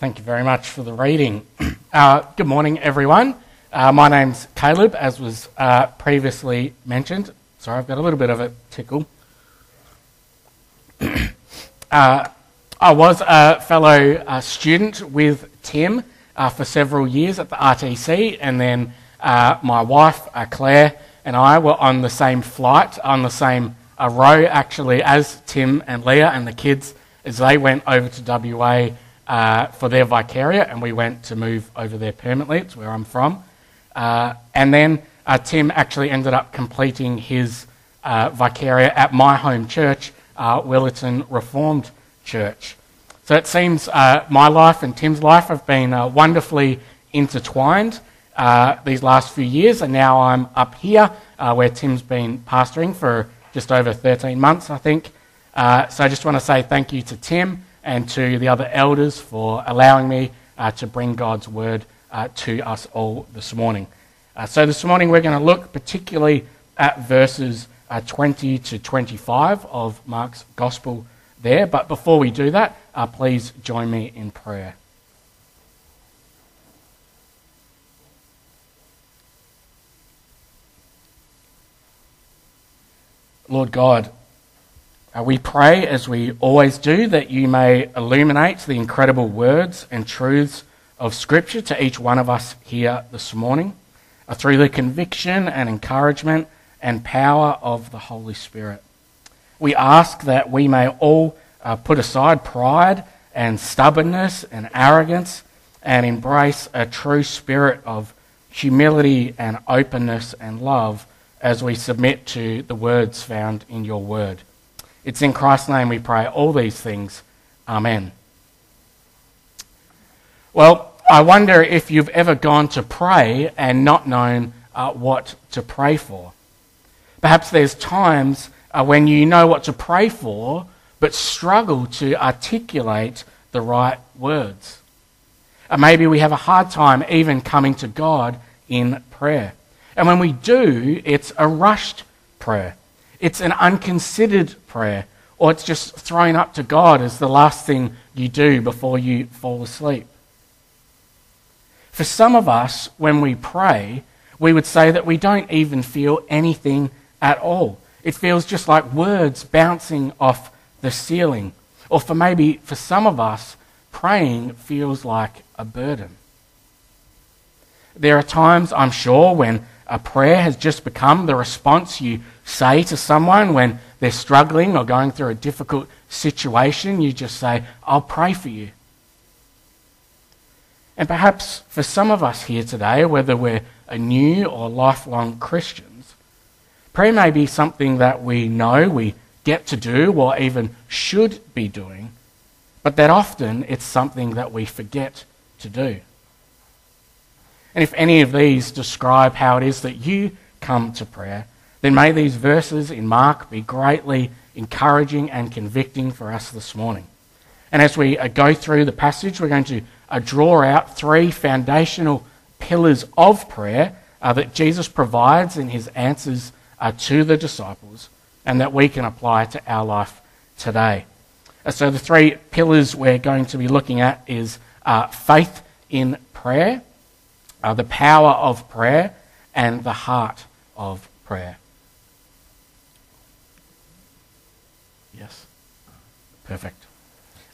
Thank you very much for the reading. Uh, good morning, everyone. Uh, my name's Caleb, as was uh, previously mentioned. Sorry, I've got a little bit of a tickle. Uh, I was a fellow uh, student with Tim uh, for several years at the RTC, and then my wife, Claire, and I were on the same flight, on the same row actually, as Tim and Leah and the kids as they went over to WA uh, for their Vicaria, and we went to move over there permanently. It's where I'm from. Uh, and then uh, Tim actually ended up completing his uh, Vicaria at my home church, uh, Willetton Reformed Church. So it seems uh, my life and Tim's life have been wonderfully intertwined these last few years, and now I'm up here where Tim's been pastoring for just over 13 months, I think. so I just want to say thank you to Tim and to the other elders for allowing me uh, to bring God's word uh, to us all this morning. Uh, so, this morning we're going to look particularly at verses uh, 20 to 25 of Mark's Gospel there. But before we do that, uh, please join me in prayer. Lord God, we pray, as we always do, that you may illuminate the incredible words and truths of Scripture to each one of us here this morning uh, through the conviction and encouragement and power of the Holy Spirit. We ask that we may all uh, put aside pride and stubbornness and arrogance and embrace a true spirit of humility and openness and love as we submit to the words found in your word. It's in Christ's name we pray all these things. Amen. Well, I wonder if you've ever gone to pray and not known uh, what to pray for. Perhaps there's times uh, when you know what to pray for, but struggle to articulate the right words. Uh, maybe we have a hard time even coming to God in prayer. And when we do, it's a rushed prayer. It's an unconsidered prayer, or it's just thrown up to God as the last thing you do before you fall asleep. For some of us, when we pray, we would say that we don't even feel anything at all. It feels just like words bouncing off the ceiling. Or for maybe for some of us, praying feels like a burden. There are times, I'm sure, when a prayer has just become the response you say to someone when they're struggling or going through a difficult situation. You just say, I'll pray for you. And perhaps for some of us here today, whether we're a new or lifelong Christians, prayer may be something that we know we get to do or even should be doing, but that often it's something that we forget to do. And if any of these describe how it is that you come to prayer, then may these verses in Mark be greatly encouraging and convicting for us this morning. And as we uh, go through the passage, we're going to uh, draw out three foundational pillars of prayer uh, that Jesus provides in his answers to the disciples and that we can apply to our life today. So the three pillars we're going to be looking at is faith in prayer, uh, the power of prayer and the heart of prayer. Yes? Perfect.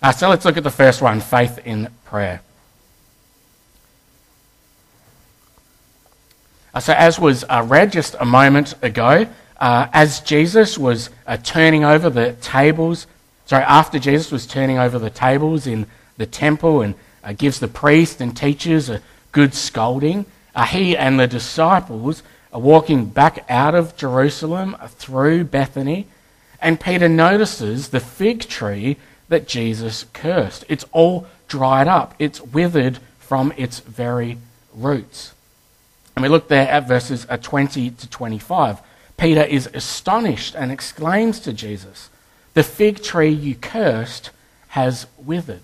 Uh, so let's look at the first one faith in prayer. Uh, so, as was uh, read just a moment ago, uh, as Jesus was uh, turning over the tables, sorry, after Jesus was turning over the tables in the temple and gives the priest and teachers a good scolding. Uh, he and the disciples are walking back out of Jerusalem through Bethany, and Peter notices the fig tree that Jesus cursed. It's all dried up, it's withered from its very roots. And we look there at verses uh, 20 to 25. Peter is astonished and exclaims to Jesus, The fig tree you cursed has withered.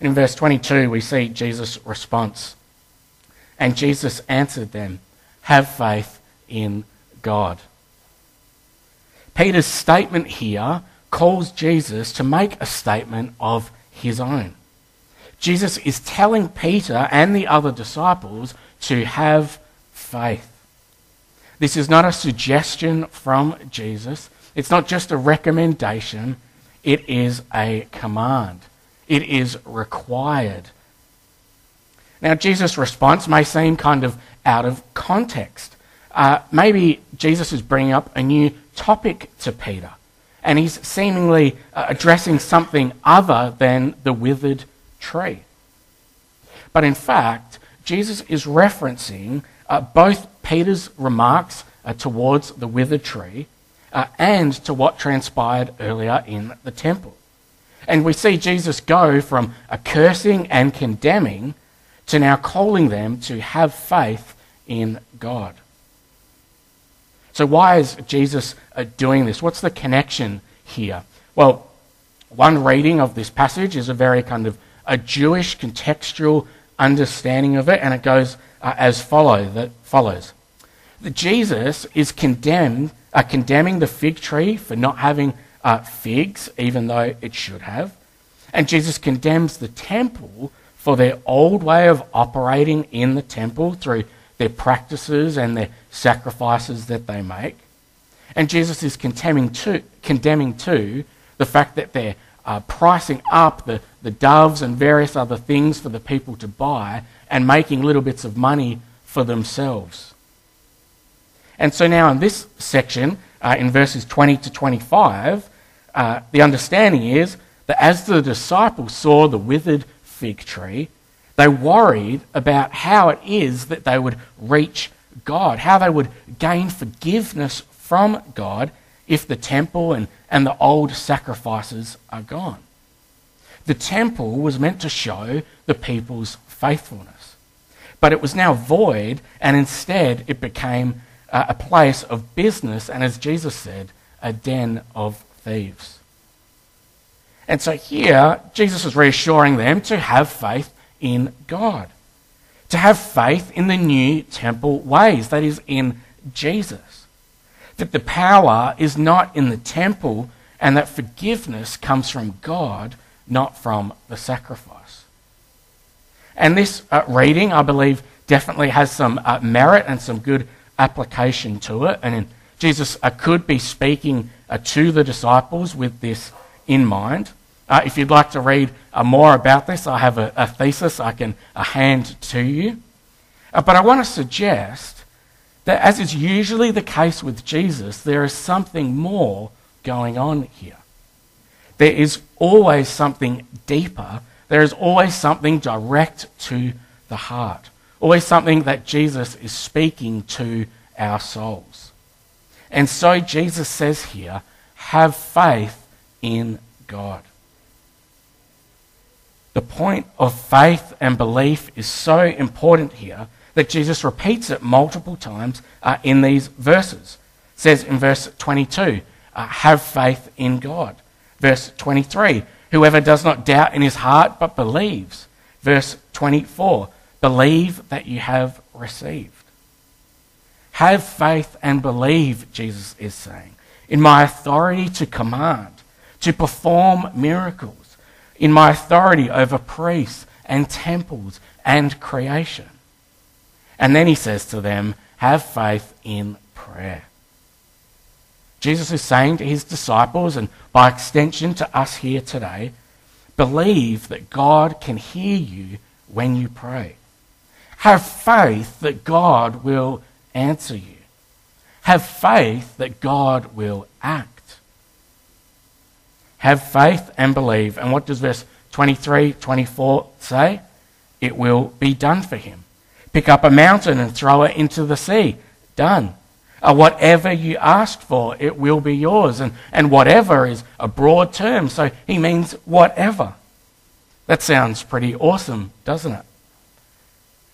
And in verse 22, we see Jesus' response. And Jesus answered them, Have faith in God. Peter's statement here calls Jesus to make a statement of his own. Jesus is telling Peter and the other disciples to have faith. This is not a suggestion from Jesus. It's not just a recommendation. It is a command. It is required. Now, Jesus' response may seem kind of out of context. Uh, maybe Jesus is bringing up a new topic to Peter, and he's seemingly uh, addressing something other than the withered tree. But in fact, Jesus is referencing uh, both Peter's remarks uh, towards the withered tree uh, and to what transpired earlier in the temple. And we see Jesus go from cursing and condemning to now calling them to have faith in God. So, why is Jesus uh, doing this? What's the connection here? Well, one reading of this passage is a very kind of a Jewish contextual understanding of it, and it goes uh, as follow, that follows. That Jesus is condemned, uh, condemning the fig tree for not having uh, figs, even though it should have. And Jesus condemns the temple for their old way of operating in the temple through their practices and their sacrifices that they make. And Jesus is condemning too, condemning too the fact that they're uh, pricing up the, the doves and various other things for the people to buy and making little bits of money for themselves. And so now in this section, uh, in verses 20 to 25, uh, the understanding is that as the disciples saw the withered fig tree, they worried about how it is that they would reach God, how they would gain forgiveness from God if the temple and, and the old sacrifices are gone. The temple was meant to show the people's faithfulness, but it was now void, and instead it became uh, a place of business, and as Jesus said, a den of thieves. And so here, Jesus is reassuring them to have faith in God, to have faith in the new temple ways, that is, in Jesus. That the power is not in the temple and that forgiveness comes from God, not from the sacrifice. And this uh, reading, I believe, definitely has some uh, merit and some good application to it. And Jesus uh, could be speaking to the disciples with this in mind. Uh, if you'd like to read uh, more about this, I have a, a thesis I can uh, hand to you. Uh, but I want to suggest that, as is usually the case with Jesus, there is something more going on here. There is always something deeper, there is always something direct to the heart, always something that Jesus is speaking to our souls. And so Jesus says here, have faith in God. The point of faith and belief is so important here that Jesus repeats it multiple times uh, in these verses. It says in verse 22, uh, have faith in God. Verse 23, whoever does not doubt in his heart but believes. Verse 24, believe that you have received. Have faith and believe, Jesus is saying, in my authority to command, to perform miracles in my authority over priests and temples and creation. And then he says to them, have faith in prayer. Jesus is saying to his disciples, and by extension to us here today, believe that God can hear you when you pray. Have faith that God will answer you. Have faith that God will act. Have faith and believe. And what does verse 23, 24 say? It will be done for him. Pick up a mountain and throw it into the sea. Done. Uh, whatever you ask for, it will be yours. And, and whatever is a broad term, so he means whatever. That sounds pretty awesome, doesn't it?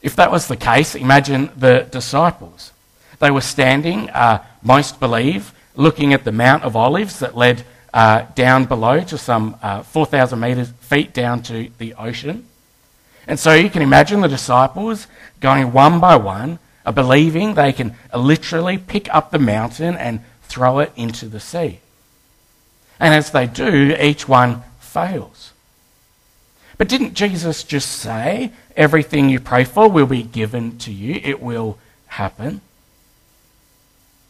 If that was the case, imagine the disciples. They were standing, uh, most believe, looking at the Mount of Olives that led uh, down below to some uh, 4,000 meters, feet down to the ocean. And so you can imagine the disciples going one by one, uh, believing they can literally pick up the mountain and throw it into the sea. And as they do, each one fails. But didn't Jesus just say, everything you pray for will be given to you? It will happen.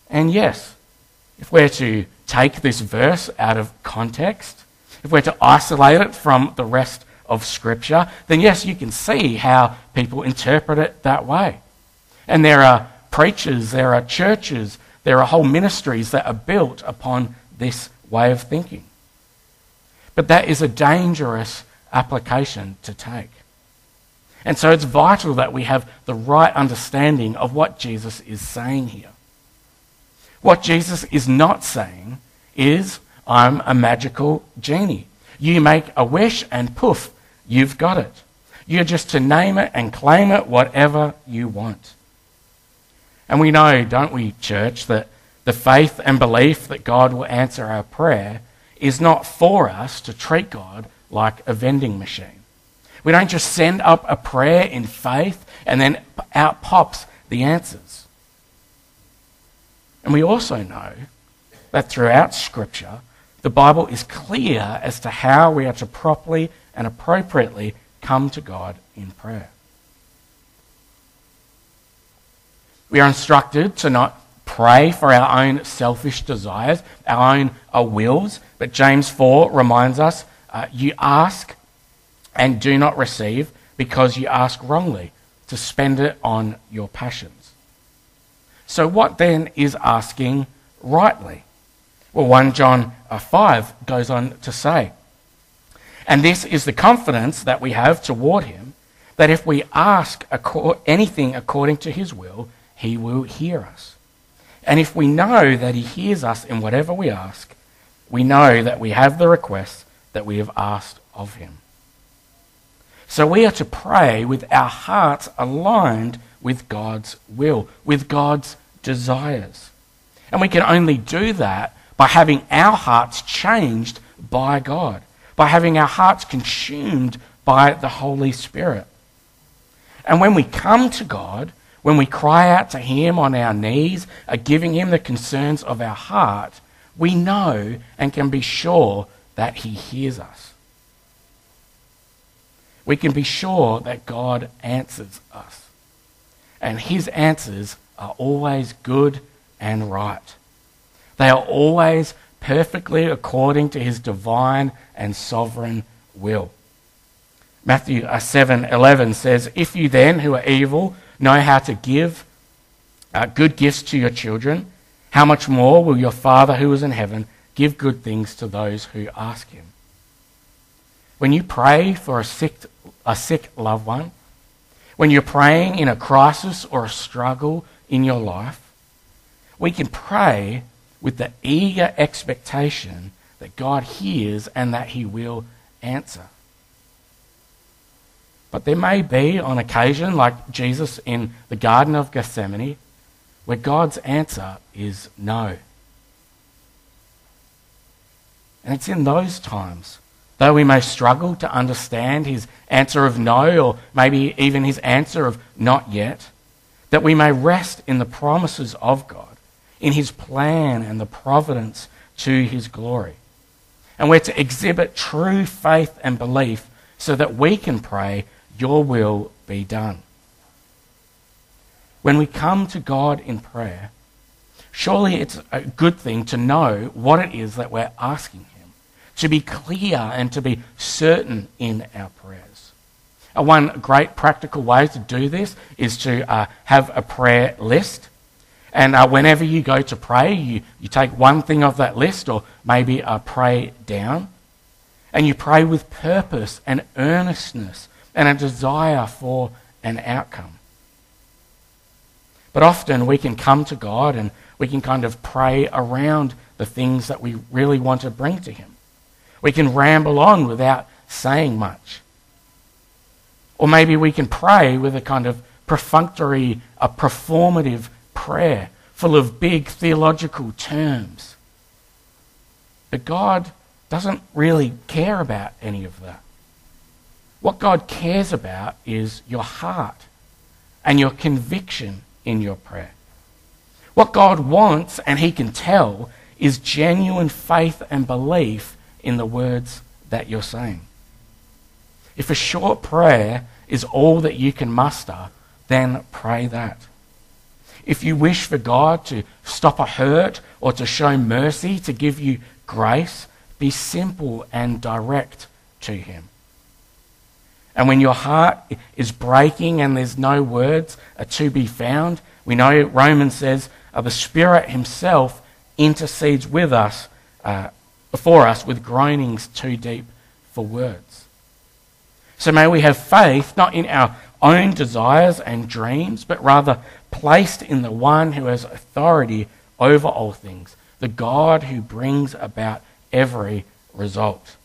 And yes, if we're to take this verse out of context, if we're to isolate it from the rest of Scripture, then yes, you can see how people interpret it that way. And there are preachers, there are churches, there are whole ministries that are built upon this way of thinking. But that is a dangerous application to take. And so it's vital that we have the right understanding of what Jesus is saying here. What Jesus is not saying is, I'm a magical genie. You make a wish and poof, you've got it. You're just to name it and claim it whatever you want. And we know, don't we, church, that the faith and belief that God will answer our prayer is not for us to treat God like a vending machine. We don't just send up a prayer in faith and then out pops the answers. And we also know that throughout Scripture, the Bible is clear as to how we are to properly and appropriately come to God in prayer. We are instructed to not pray for our own selfish desires, our own uh, wills, but James 4 reminds us uh, you ask and do not receive because you ask wrongly to spend it on your passions. So, what then is asking rightly? Well, 1 John uh, 5 goes on to say, and this is the confidence that we have toward him, that if we ask anything according to his will, he will hear us. And if we know that he hears us in whatever we ask, we know that we have the request that we have asked of him. So we are to pray with our hearts aligned with God's will, with God's desires. And we can only do that by having our hearts changed by God, by having our hearts consumed by the Holy Spirit. And when we come to God, when we cry out to Him on our knees, are giving Him the concerns of our heart, we know and can be sure that He hears us. We can be sure that God answers us. And His answers are always good and right. They are always perfectly according to His divine and sovereign will. Matthew 7:11 says, "If you then who are evil know how to give uh, good gifts to your children, how much more will your Father who is in heaven give good things to those who ask him? When you pray for a sick, a sick loved one, when you're praying in a crisis or a struggle in your life, we can pray with the eager expectation that God hears and that he will answer. But there may be, on occasion, like Jesus in the Garden of Gethsemane, where God's answer is no. And it's in those times, though we may struggle to understand his answer of no, or maybe even his answer of not yet, that we may rest in the promises of God, in his plan and the providence to his glory. And we're to exhibit true faith and belief so that we can pray, Your will be done. When we come to God in prayer, surely it's a good thing to know what it is that we're asking Him, to be clear and to be certain in our prayers. Uh, one great practical way to do this is to uh, have a prayer list. And uh, whenever you go to pray, you, you take one thing off that list or maybe uh, pray down. And you pray with purpose and earnestness and a desire for an outcome. But often we can come to God and we can kind of pray around the things that we really want to bring to Him. We can ramble on without saying much. Or maybe we can pray with a kind of perfunctory, a performative prayer full of big theological terms. But God doesn't really care about any of that. What God cares about is your heart and your conviction in your prayer. What God wants, and He can tell, is genuine faith and belief in the words that you're saying. If a short prayer is all that you can muster, then pray that. If you wish for God to stop a hurt or to show mercy, to give you grace, be simple and direct to Him. And when your heart is breaking and there's no words to be found, we know Romans says the Spirit Himself intercedes with us, uh, before us, with groanings too deep for words. So may we have faith not in our own desires and dreams, but rather placed in the one who has authority over all things, the God who brings about every result.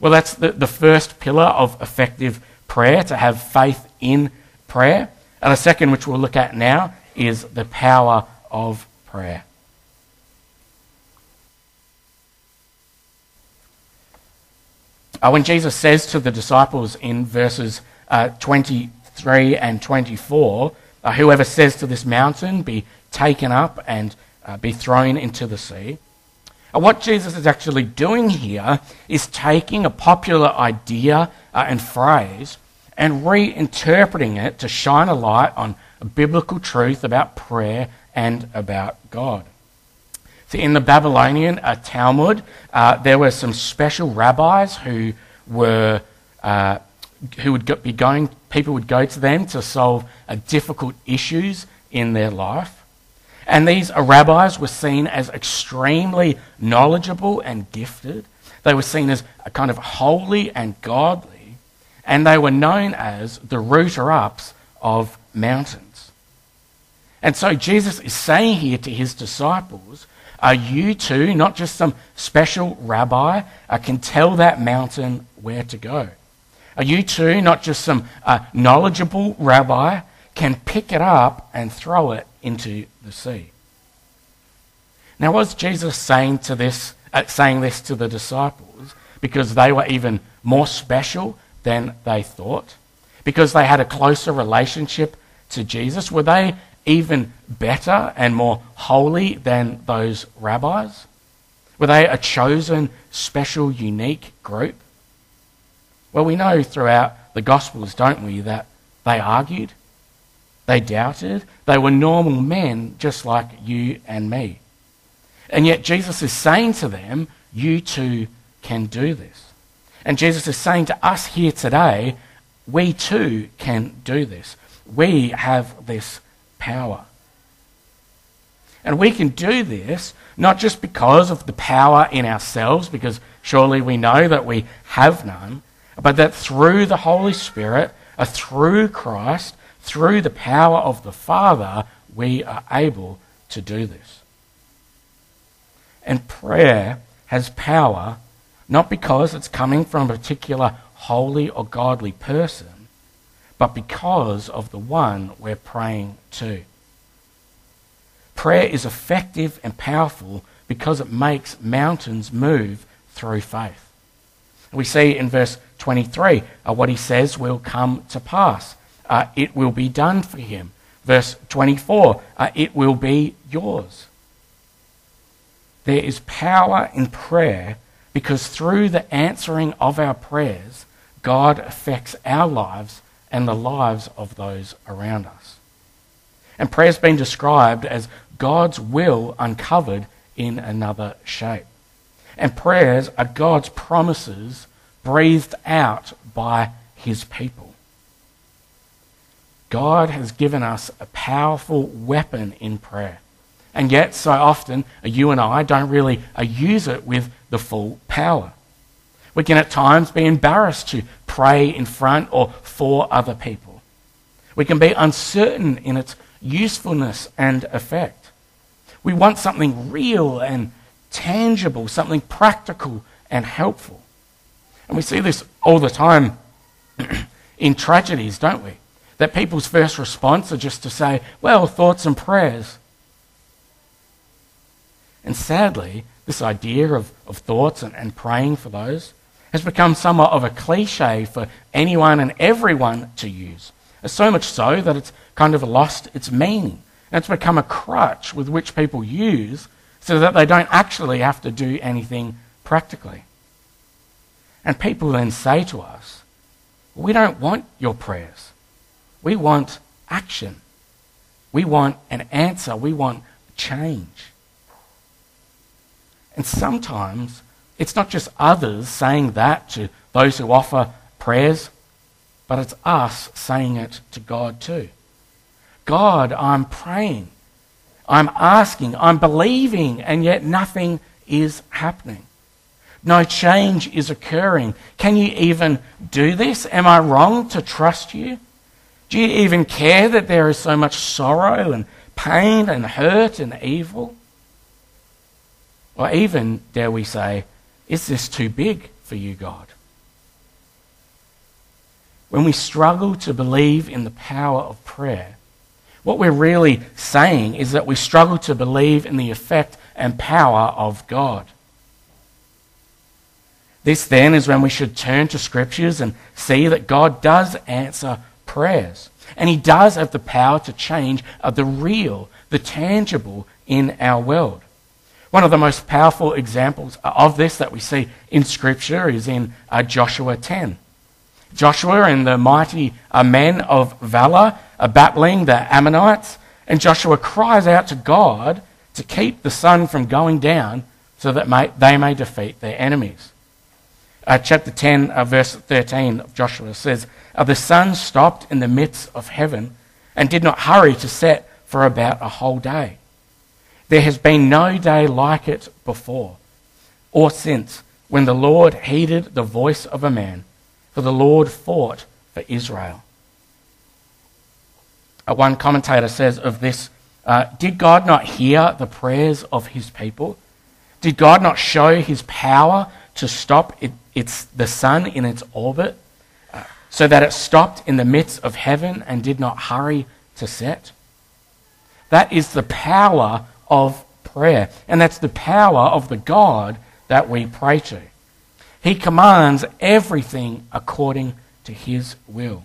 Well, that's the, the first pillar of effective prayer, to have faith in prayer. And the second, which we'll look at now, is the power of prayer. Uh, when Jesus says to the disciples in verses uh, 23 and 24, uh, whoever says to this mountain, be taken up and uh, be thrown into the sea. What Jesus is actually doing here is taking a popular idea uh, and phrase and reinterpreting it to shine a light on a biblical truth about prayer and about God. See, in the Babylonian uh, Talmud, uh, there were some special rabbis who were uh, who would go, be going. People would go to them to solve uh, difficult issues in their life, and these uh, rabbis were seen as extremely knowledgeable and gifted. They were seen as a kind of holy and godly, and they were known as the rooter-ups of mountains. And so Jesus is saying here to his disciples are you too, not just some special rabbi, uh, can tell that mountain where to go? Are you too, not just some uh, knowledgeable rabbi, can pick it up and throw it into the sea? Now, was Jesus saying to this, uh, saying this to the disciples because they were even more special than they thought? Because they had a closer relationship to Jesus? Were they even better and more holy than those rabbis? Were they a chosen, special, unique group? Well, we know throughout the Gospels, don't we, that they argued, they doubted, they were normal men just like you and me. And yet Jesus is saying to them, You too can do this. And Jesus is saying to us here today, We too can do this. We have this power. And we can do this not just because of the power in ourselves, because surely we know that we have none, but that through the Holy Spirit, uh, through Christ, through the power of the Father, we are able to do this. And prayer has power not because it's coming from a particular holy or godly person, but because of the one we're praying to. Prayer is effective and powerful because it makes mountains move through faith. We see in verse 23 uh, what he says will come to pass. Uh, it will be done for him. Verse 24, uh, it will be yours. There is power in prayer because through the answering of our prayers, God affects our lives and the lives of those around us. And prayer has been described as God's will uncovered in another shape. And prayers are God's promises breathed out by his people. God has given us a powerful weapon in prayer. And yet, so often, you and I don't really use it with the full power. We can at times be embarrassed to pray in front or for other people. We can be uncertain in its usefulness and effect. We want something real and tangible, something practical and helpful. And we see this all the time in tragedies, don't we? That people's first response are just to say, well, thoughts and prayers. And sadly, this idea of, of thoughts and, and praying for those has become somewhat of a cliche for anyone and everyone to use. So much so that it's kind of lost its meaning. And it's become a crutch with which people use so that they don't actually have to do anything practically. And people then say to us, We don't want your prayers. We want action. We want an answer. We want change. And sometimes it's not just others saying that to those who offer prayers, but it's us saying it to God too. God, I'm praying. I'm asking. I'm believing, and yet nothing is happening. No change is occurring. Can you even do this? Am I wrong to trust you? Do you even care that there is so much sorrow and pain and hurt and evil? Or even, dare we say, is this too big for you, God? When we struggle to believe in the power of prayer, what we're really saying is that we struggle to believe in the effect and power of God. This then is when we should turn to scriptures and see that God does answer prayers. And He does have the power to change the real, the tangible in our world. One of the most powerful examples of this that we see in Scripture is in uh, Joshua 10. Joshua and the mighty uh, men of valor are battling the Ammonites, and Joshua cries out to God to keep the sun from going down so that may, they may defeat their enemies. Uh, chapter 10, uh, verse 13 of Joshua says, The sun stopped in the midst of heaven and did not hurry to set for about a whole day. There has been no day like it before or since when the Lord heeded the voice of a man, for the Lord fought for Israel. One commentator says of this uh, Did God not hear the prayers of his people? Did God not show his power to stop it, it's the sun in its orbit uh, so that it stopped in the midst of heaven and did not hurry to set? That is the power of prayer. And that's the power of the God that we pray to. He commands everything according to His will.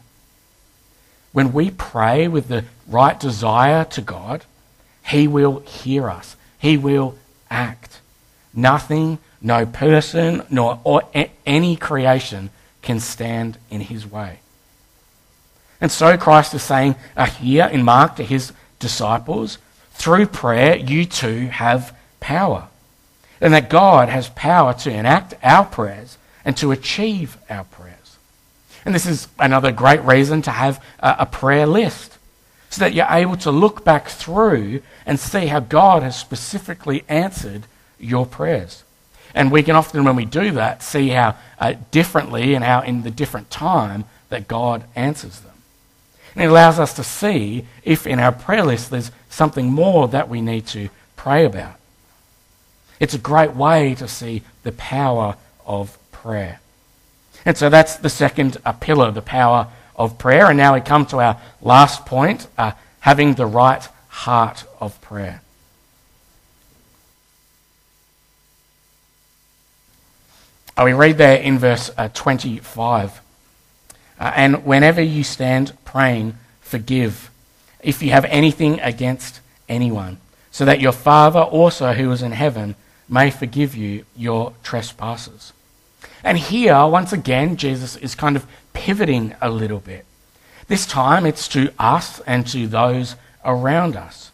When we pray with the right desire to God, He will hear us. He will act. Nothing, no person, nor or any creation can stand in His way. And so Christ is saying uh, here in Mark to His disciples through prayer, you too have power. And that God has power to enact our prayers and to achieve our prayers. And this is another great reason to have a, prayer list so that you're able to look back through and see how God has specifically answered your prayers. And we can often, when we do that, see how uh, differently and how in the different time that God answers them. And it allows us to see if in our prayer list there's something more that we need to pray about. It's a great way to see the power of prayer. And so that's the second uh, pillar, the power of prayer. And now we come to our last point uh, having the right heart of prayer. Uh, we read there in verse uh, 25 uh, And whenever you stand praying, forgive if you have anything against anyone, so that your Father also who is in heaven may forgive you your trespasses. And here, once again, Jesus is kind of pivoting a little bit. This time it's to us and to those around us.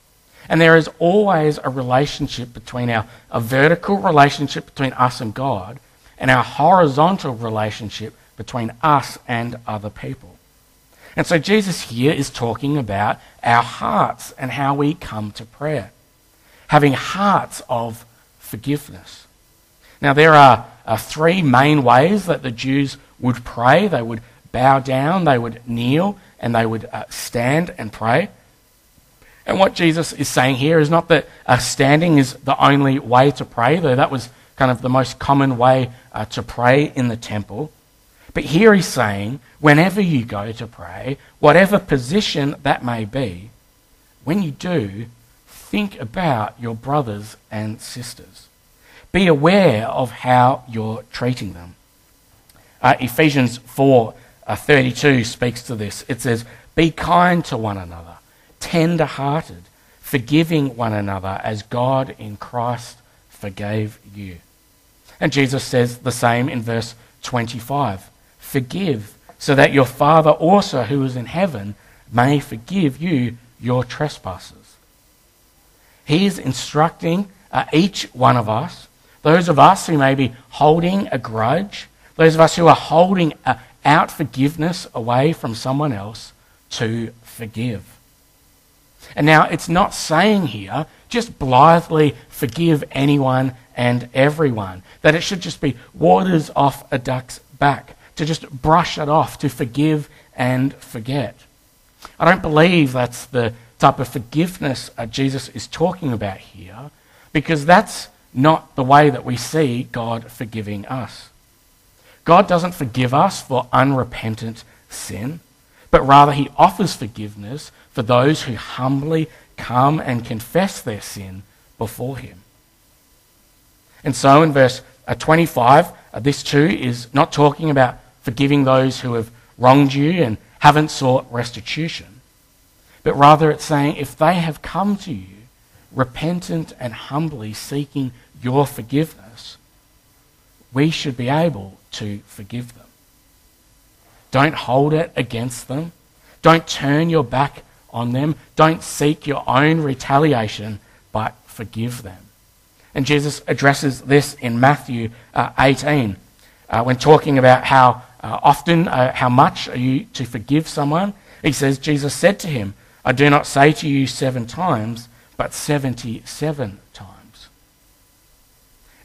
And there is always a relationship between our a vertical relationship between us and God and our horizontal relationship between us and other people. And so Jesus here is talking about our hearts and how we come to prayer. Having hearts of forgiveness. Now, there are uh, three main ways that the Jews would pray they would bow down, they would kneel, and they would uh, stand and pray. And what Jesus is saying here is not that uh, standing is the only way to pray, though that was kind of the most common way uh, to pray in the temple. But here he's saying, whenever you go to pray, whatever position that may be, when you do, think about your brothers and sisters. Be aware of how you're treating them. Uh, Ephesians 4 uh, 32 speaks to this. It says, Be kind to one another, tender hearted, forgiving one another as God in Christ forgave you. And Jesus says the same in verse 25 Forgive so that your Father also who is in heaven may forgive you your trespasses. He is instructing uh, each one of us, those of us who may be holding a grudge, those of us who are holding uh, out forgiveness away from someone else, to forgive. And now it's not saying here just blithely forgive anyone and everyone, that it should just be waters off a duck's back, to just brush it off, to forgive and forget. I don't believe that's the type of forgiveness uh, Jesus is talking about here, because that's not the way that we see God forgiving us. God doesn't forgive us for unrepentant sin, but rather he offers forgiveness for those who humbly come and confess their sin before him. And so in verse uh, 25, uh, this too is not talking about forgiving those who have wronged you and haven't sought restitution, but rather it's saying if they have come to you repentant and humbly seeking your forgiveness, we should be able to forgive them. Don't hold it against them. Don't turn your back on them. Don't seek your own retaliation, but forgive them. And Jesus addresses this in Matthew uh, 18 uh, when talking about how uh, often, uh, how much are you to forgive someone. He says, Jesus said to him, I do not say to you seven times, but 77 times.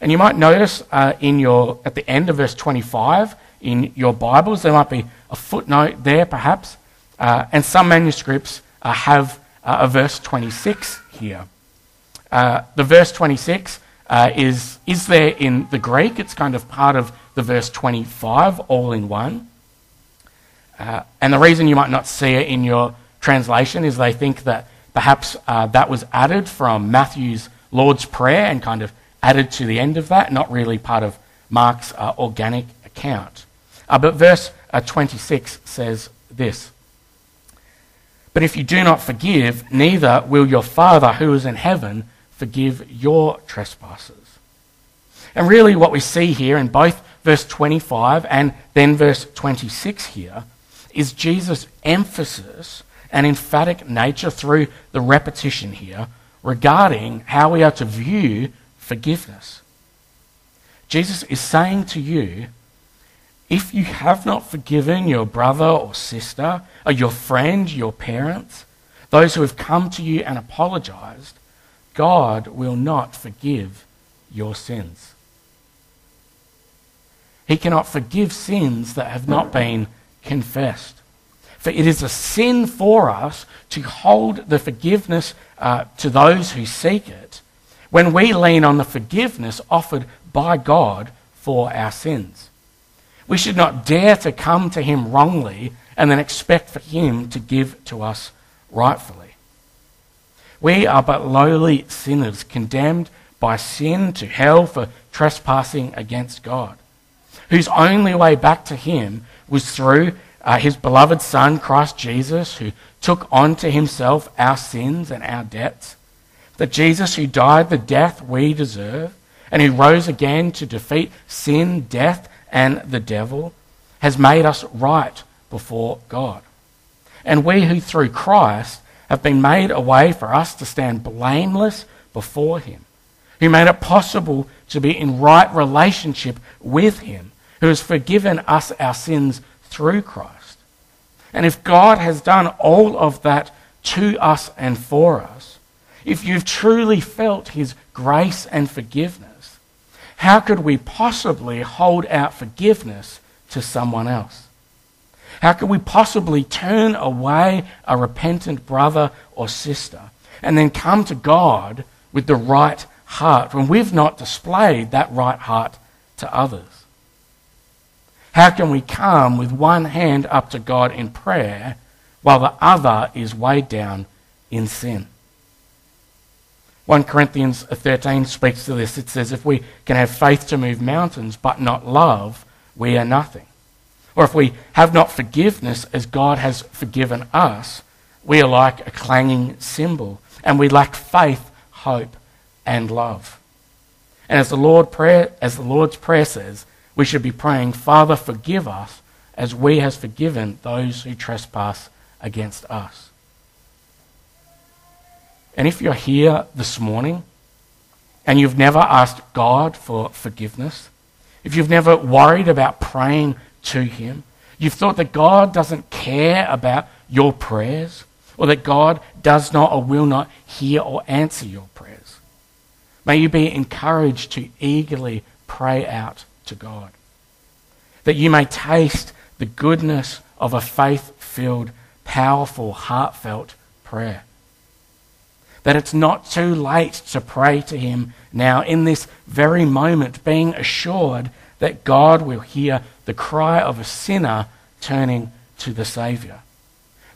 And you might notice uh, in your, at the end of verse 25 in your Bibles, there might be a footnote there perhaps. Uh, and some manuscripts uh, have uh, a verse 26 here. The verse 26 uh, is, is there in the Greek. It's kind of part of the verse 25 all in one. and the reason you might not see it in your translation is they think that Perhaps uh, that was added from Matthew's Lord's Prayer and kind of added to the end of that, not really part of Mark's uh, organic account. Uh, but verse uh, 26 says this But if you do not forgive, neither will your Father who is in heaven forgive your trespasses. And really, what we see here in both verse 25 and then verse 26 here is Jesus' emphasis and emphatic nature through the repetition here regarding how we are to view forgiveness. Jesus is saying to you, if you have not forgiven your brother or sister, or your friend, your parents, those who have come to you and apologized, God will not forgive your sins. He cannot forgive sins that have not been confessed. For it is a sin for us to hold the forgiveness uh, to those who seek it when we lean on the forgiveness offered by God for our sins. We should not dare to come to Him wrongly and then expect for Him to give to us rightfully. We are but lowly sinners condemned by sin to hell for trespassing against God, whose only way back to Him was through uh, his beloved Son, Christ Jesus, who took on to himself our sins and our debts. That Jesus, who died the death we deserve, and who rose again to defeat sin, death, and the devil, has made us right before God. And we who through Christ have been made a way for us to stand blameless before Him, who made it possible to be in right relationship with Him, who has forgiven us our sins through Christ. And if God has done all of that to us and for us, if you've truly felt his grace and forgiveness, how could we possibly hold out forgiveness to someone else? How could we possibly turn away a repentant brother or sister and then come to God with the right heart when we've not displayed that right heart to others? How can we come with one hand up to God in prayer while the other is weighed down in sin? 1 Corinthians 13 speaks to this. It says, If we can have faith to move mountains but not love, we are nothing. Or if we have not forgiveness as God has forgiven us, we are like a clanging cymbal and we lack faith, hope, and love. And as the, Lord prayer, as the Lord's Prayer says, we should be praying, Father, forgive us as we have forgiven those who trespass against us. And if you're here this morning and you've never asked God for forgiveness, if you've never worried about praying to Him, you've thought that God doesn't care about your prayers, or that God does not or will not hear or answer your prayers, may you be encouraged to eagerly pray out to God. That you may taste the goodness of a faith filled, powerful, heartfelt prayer that it's not too late to pray to Him now in this very moment, being assured that God will hear the cry of a sinner turning to the Saviour.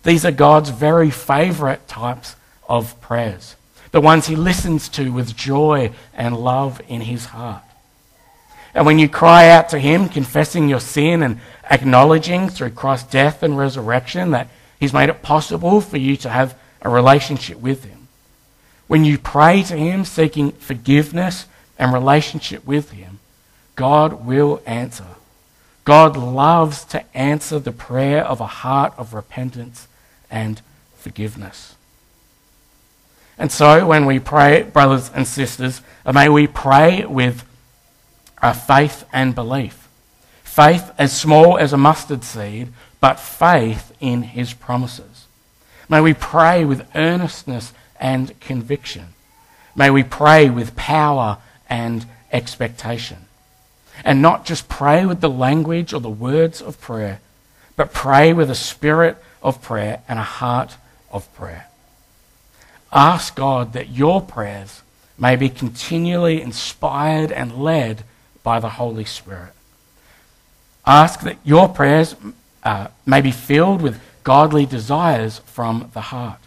These are God's very favourite types of prayers, the ones He listens to with joy and love in His heart. And when you cry out to Him, confessing your sin and acknowledging through Christ's death and resurrection that He's made it possible for you to have a relationship with Him, when you pray to Him seeking forgiveness and relationship with Him, God will answer. God loves to answer the prayer of a heart of repentance and forgiveness. And so, when we pray, brothers and sisters, may we pray with uh, faith and belief. Faith as small as a mustard seed, but faith in his promises. May we pray with earnestness and conviction. May we pray with power and expectation. And not just pray with the language or the words of prayer, but pray with a spirit of prayer and a heart of prayer. Ask God that your prayers may be continually inspired and led by the Holy Spirit. Ask that your prayers uh, may be filled with godly desires from the heart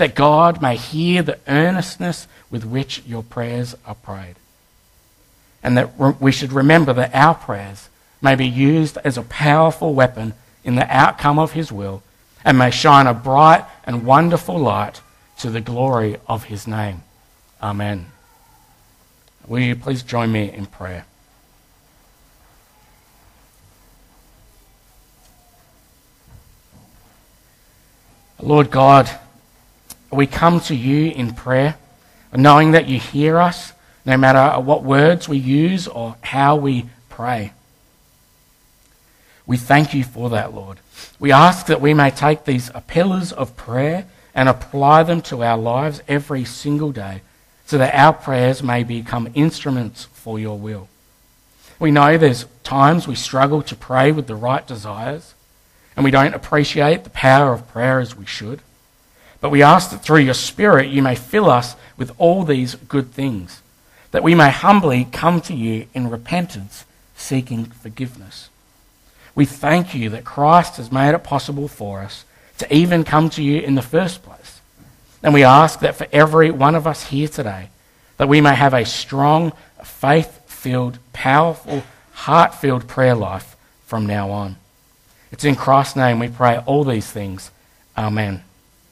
that God may hear the earnestness with which your prayers are prayed. And that we should remember that our prayers may be used as a powerful weapon in the outcome of His will and may shine a bright and wonderful light to the glory of His name. Amen. Will you please join me in prayer? Lord God, we come to you in prayer, knowing that you hear us, no matter what words we use or how we pray. We thank you for that, Lord. We ask that we may take these pillars of prayer and apply them to our lives every single day so that our prayers may become instruments for your will. We know there's times we struggle to pray with the right desires and we don't appreciate the power of prayer as we should. But we ask that through your Spirit you may fill us with all these good things, that we may humbly come to you in repentance, seeking forgiveness. We thank you that Christ has made it possible for us to even come to you in the first place. And we ask that for every one of us here today, that we may have a strong, faith filled, powerful, heart filled prayer life from now on. It's in Christ's name we pray all these things. Amen.